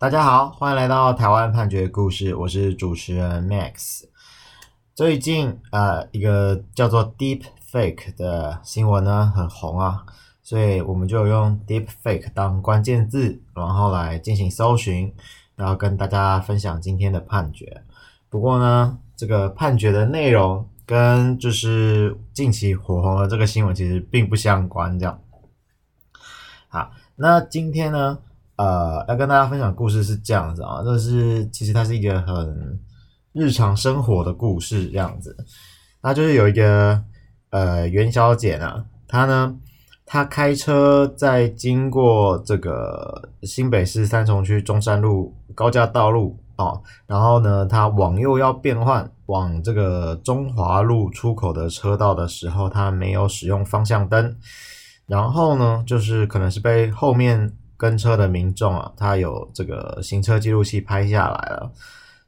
大家好，欢迎来到台湾判决故事，我是主持人 Max。最近呃，一个叫做 Deep Fake 的新闻呢很红啊，所以我们就用 Deep Fake 当关键字，然后来进行搜寻，然后跟大家分享今天的判决。不过呢，这个判决的内容跟就是近期火红的这个新闻其实并不相关，这样。好，那今天呢？呃，要跟大家分享故事是这样子啊，就是其实它是一个很日常生活的故事这样子。那就是有一个呃袁小姐呢，她呢，她开车在经过这个新北市三重区中山路高架道路哦，然后呢，她往右要变换往这个中华路出口的车道的时候，她没有使用方向灯，然后呢，就是可能是被后面。跟车的民众啊，他有这个行车记录器拍下来了，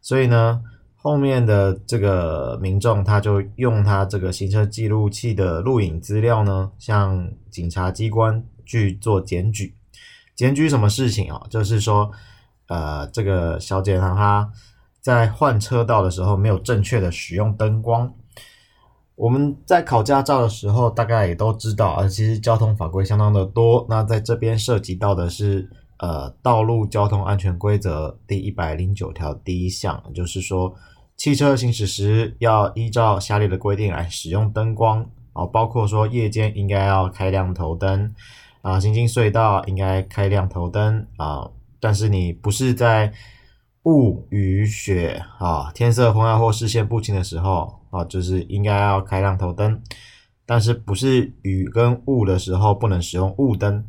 所以呢，后面的这个民众他就用他这个行车记录器的录影资料呢，向警察机关去做检举。检举什么事情啊？就是说，呃，这个小姐她她在换车道的时候没有正确的使用灯光。我们在考驾照的时候，大概也都知道啊，其实交通法规相当的多。那在这边涉及到的是，呃，道路交通安全规则第一百零九条第一项，就是说，汽车行驶时要依照下列的规定来使用灯光啊，包括说夜间应该要开亮头灯啊，行经隧道应该开亮头灯啊，但是你不是在雾雨雪啊，天色昏暗或视线不清的时候。啊，就是应该要开亮头灯，但是不是雨跟雾的时候不能使用雾灯。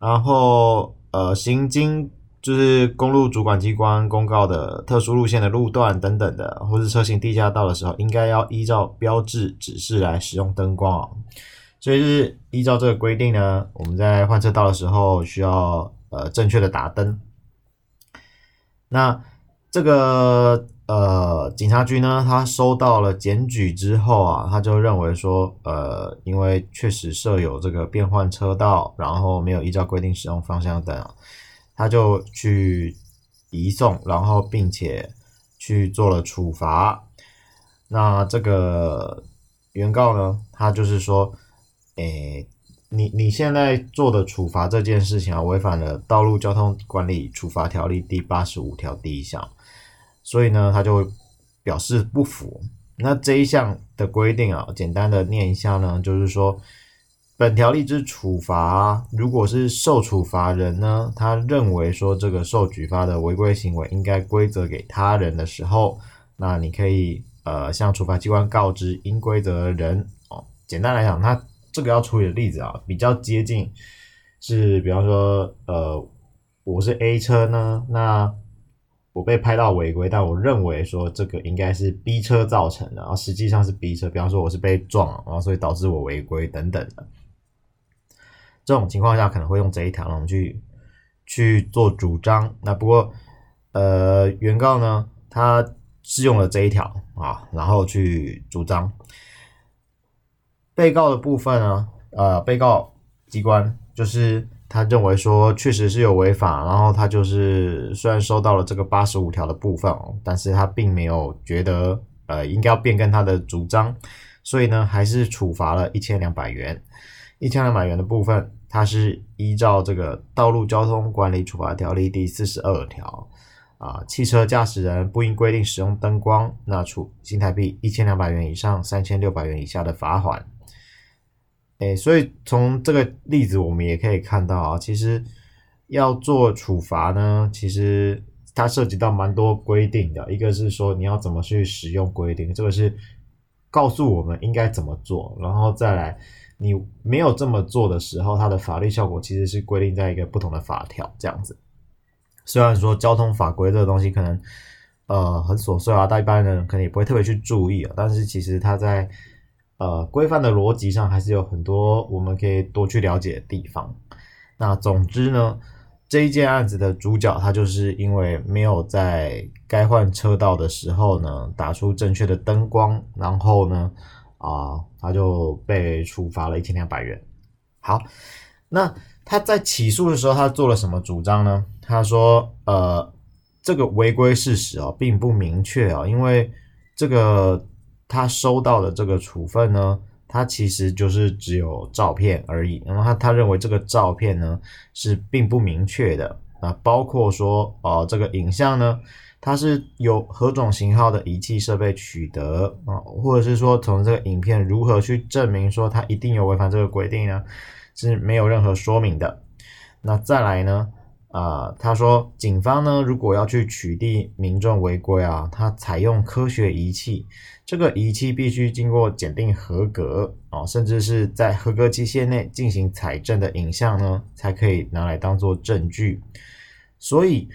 然后，呃，行经就是公路主管机关公告的特殊路线的路段等等的，或是车行地下道的时候，应该要依照标志指示来使用灯光啊。所以是依照这个规定呢，我们在换车道的时候需要呃正确的打灯。那这个。呃，警察局呢，他收到了检举之后啊，他就认为说，呃，因为确实设有这个变换车道，然后没有依照规定使用方向灯，他就去移送，然后并且去做了处罚。那这个原告呢，他就是说，诶，你你现在做的处罚这件事情啊，违反了《道路交通管理处罚条例》第八十五条第一项。所以呢，他就会表示不服。那这一项的规定啊，简单的念一下呢，就是说，本条例之处罚，如果是受处罚人呢，他认为说这个受举发的违规行为应该归责给他人的时候，那你可以呃向处罚机关告知应归责的人哦。简单来讲，他这个要处理的例子啊，比较接近是，比方说呃，我是 A 车呢，那。我被拍到违规，但我认为说这个应该是 B 车造成的，然后实际上是 B 车。比方说我是被撞，然后所以导致我违规等等的。这种情况下可能会用这一条，我们去去做主张。那不过，呃，原告呢，他是用了这一条啊，然后去主张。被告的部分呢，呃，被告机关就是。他认为说确实是有违法，然后他就是虽然收到了这个八十五条的部分哦，但是他并没有觉得呃应该要变更他的主张，所以呢还是处罚了一千两百元。一千两百元的部分，他是依照这个道路交通管理处罚条例第四十二条啊，汽车驾驶人不应规定使用灯光，那处新台币一千两百元以上三千六百元以下的罚款。诶，所以从这个例子我们也可以看到啊，其实要做处罚呢，其实它涉及到蛮多规定的。一个是说你要怎么去使用规定，这个是告诉我们应该怎么做，然后再来你没有这么做的时候，它的法律效果其实是规定在一个不同的法条这样子。虽然说交通法规这个东西可能呃很琐碎啊，但一般人可能也不会特别去注意啊，但是其实它在。呃，规范的逻辑上还是有很多我们可以多去了解的地方。那总之呢，这一件案子的主角他就是因为没有在该换车道的时候呢打出正确的灯光，然后呢，啊、他就被处罚了一千两百元。好，那他在起诉的时候他做了什么主张呢？他说，呃，这个违规事实啊，并不明确啊，因为这个他收到的这个处分呢，他其实就是只有照片而已。那么他他认为这个照片呢是并不明确的啊，包括说，呃，这个影像呢，它是由何种型号的仪器设备取得啊，或者是说从这个影片如何去证明说它一定有违反这个规定呢？是没有任何说明的。那再来呢？啊、呃，他说，警方呢，如果要去取缔民众违规啊，他采用科学仪器，这个仪器必须经过检定合格啊，甚至是在合格期限内进行采证的影像呢，才可以拿来当做证据。所以。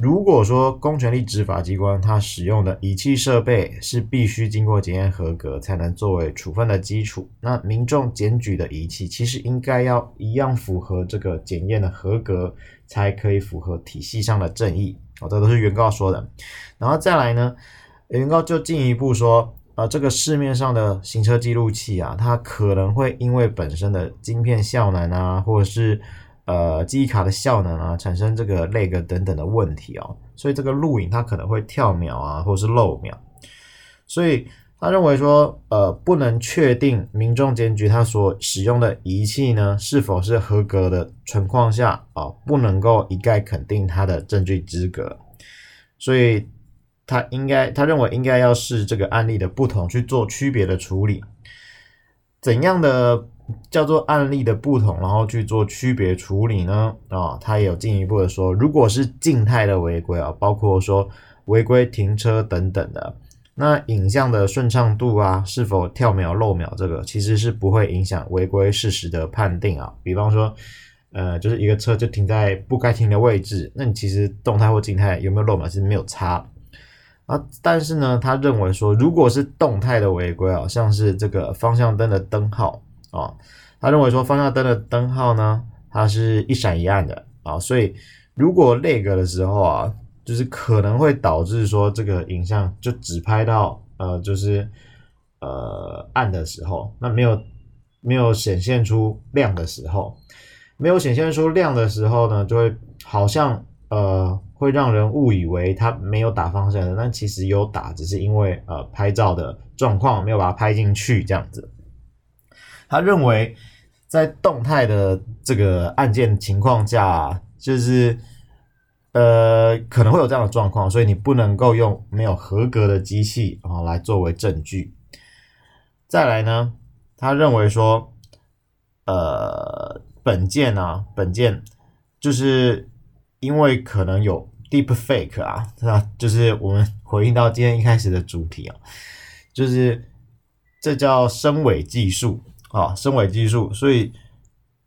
如果说公权力执法机关它使用的仪器设备是必须经过检验合格才能作为处分的基础，那民众检举的仪器其实应该要一样符合这个检验的合格，才可以符合体系上的正义。哦，这都是原告说的。然后再来呢，原告就进一步说，啊，这个市面上的行车记录器啊，它可能会因为本身的晶片效能啊，或者是呃，记忆卡的效能啊，产生这个 lag 等等的问题哦，所以这个录影它可能会跳秒啊，或者是漏秒，所以他认为说，呃，不能确定民众检举他所使用的仪器呢是否是合格的情况下啊，不能够一概肯定他的证据资格，所以他应该他认为应该要视这个案例的不同去做区别的处理，怎样的？叫做案例的不同，然后去做区别处理呢？啊、他也有进一步的说，如果是静态的违规啊，包括说违规停车等等的，那影像的顺畅度啊，是否跳秒漏秒，这个其实是不会影响违规事实的判定啊。比方说，呃，就是一个车就停在不该停的位置，那你其实动态或静态有没有漏秒其实没有差啊。但是呢，他认为说，如果是动态的违规啊，像是这个方向灯的灯号。啊、他认为说方向灯的灯号呢，它是一闪一暗的啊、所以如果那个的时候啊，就是可能会导致说这个影像就只拍到呃，就是呃暗的时候，那没有没有显现出亮的时候，没有显现出亮的时候呢，就会好像呃会让人误以为他没有打方向灯，但其实有打，只是因为呃拍照的状况没有把它拍进去这样子。他认为，在动态的这个案件情况下，就是呃可能会有这样的状况，所以你不能够用没有合格的机器啊来作为证据。再来呢，他认为说，呃，本件啊，本件就是因为可能有 deep fake 啊，那？就是我们回应到今天一开始的主题啊，就是这叫深伪技术。啊，深伪技术，所以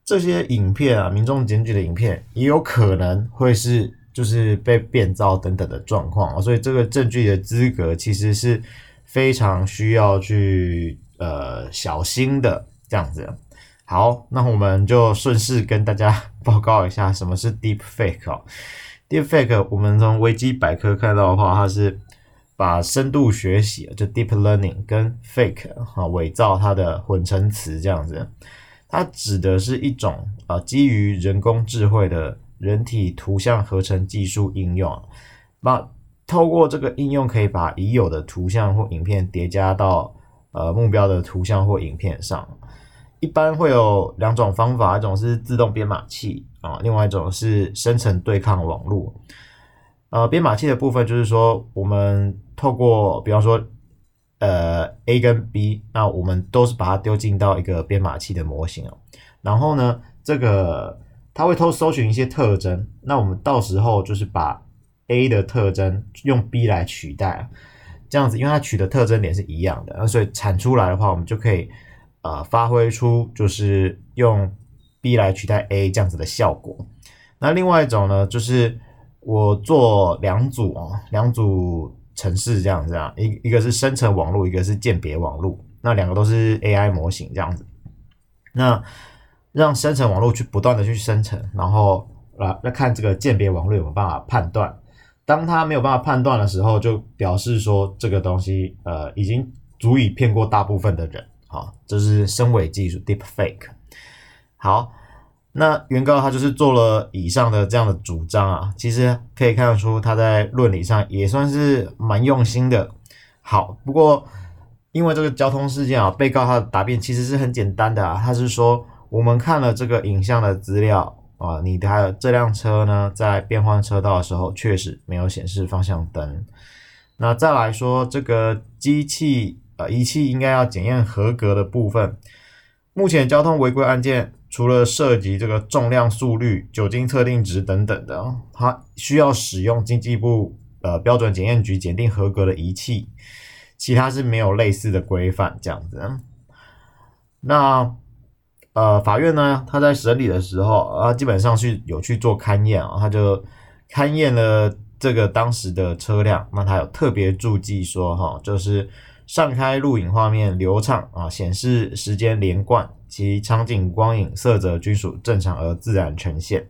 这些影片啊，民众检举的影片也有可能会是就是被变造等等的状况，所以这个证据的资格其实是非常需要去呃小心的这样子。好，那我们就顺势跟大家报告一下什么是 Deep Fake 哦。Deep Fake 我们从维基百科看到的话，它是。把深度学习就 deep learning 跟 fake 哈伪造它的混成词这样子，它指的是一种啊基于人工智慧的人体图像合成技术应用，那透过这个应用可以把已有的图像或影片叠加到呃目标的图像或影片上，一般会有两种方法，一种是自动编码器啊，另外一种是生成对抗网络。呃，编码器的部分就是说，我们透过，比方说，呃，A 跟 B，那我们都是把它丢进到一个编码器的模型哦。然后呢，这个它会偷搜寻一些特征，那我们到时候就是把 A 的特征用 B 来取代，这样子，因为它取的特征点是一样的，那所以产出来的话，我们就可以呃发挥出就是用 B 来取代 A 这样子的效果。那另外一种呢，就是。我做两组啊，两组程式这样这样，一一个是生成网络，一个是鉴别网络，那两个都是 AI 模型这样子。那让生成网络去不断的去生成，然后来来看这个鉴别网络有没有办法判断。当它没有办法判断的时候，就表示说这个东西呃已经足以骗过大部分的人。好，这是深伪技术 Deep Fake。好。那原告他就是做了以上的这样的主张啊，其实可以看得出他在论理上也算是蛮用心的。好，不过因为这个交通事件啊，被告他的答辩其实是很简单的啊，他是说我们看了这个影像的资料啊，你的这辆车呢在变换车道的时候确实没有显示方向灯。那再来说这个机器呃仪器应该要检验合格的部分，目前交通违规案件。除了涉及这个重量、速率、酒精测定值等等的，它需要使用经济部呃标准检验局检定合格的仪器，其他是没有类似的规范这样子。那呃法院呢，他在审理的时候啊，基本上是有去做勘验啊，他就勘验了这个当时的车辆，那他有特别注记说哈，就是上开录影画面流畅啊，显示时间连贯。其场景、光影、色泽均属正常而自然呈现，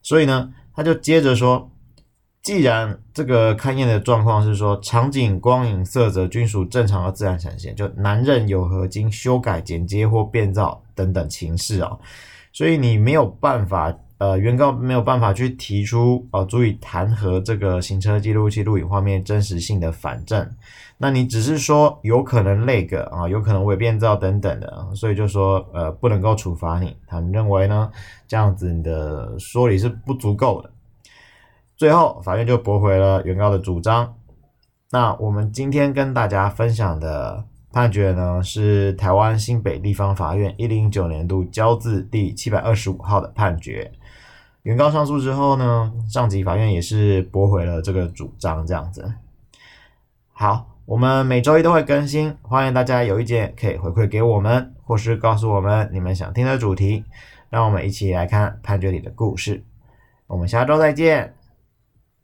所以呢，他就接着说，既然这个勘验的状况是说场景、光影、色泽均属正常而自然呈现，就难认有何经修改、剪接或变造等等情事啊，所以你没有办法。呃，原告没有办法去提出呃足以弹劾这个行车记录器录影画面真实性的反证，那你只是说有可能那个啊，有可能伪变造等等的，所以就说呃不能够处罚你。他们认为呢，这样子你的说理是不足够的。最后，法院就驳回了原告的主张。那我们今天跟大家分享的。判决呢是台湾新北地方法院一零九年度交字第七百二十五号的判决。原告上诉之后呢，上级法院也是驳回了这个主张，这样子。好，我们每周一都会更新，欢迎大家有意见可以回馈给我们，或是告诉我们你们想听的主题，让我们一起来看判决里的故事。我们下周再见。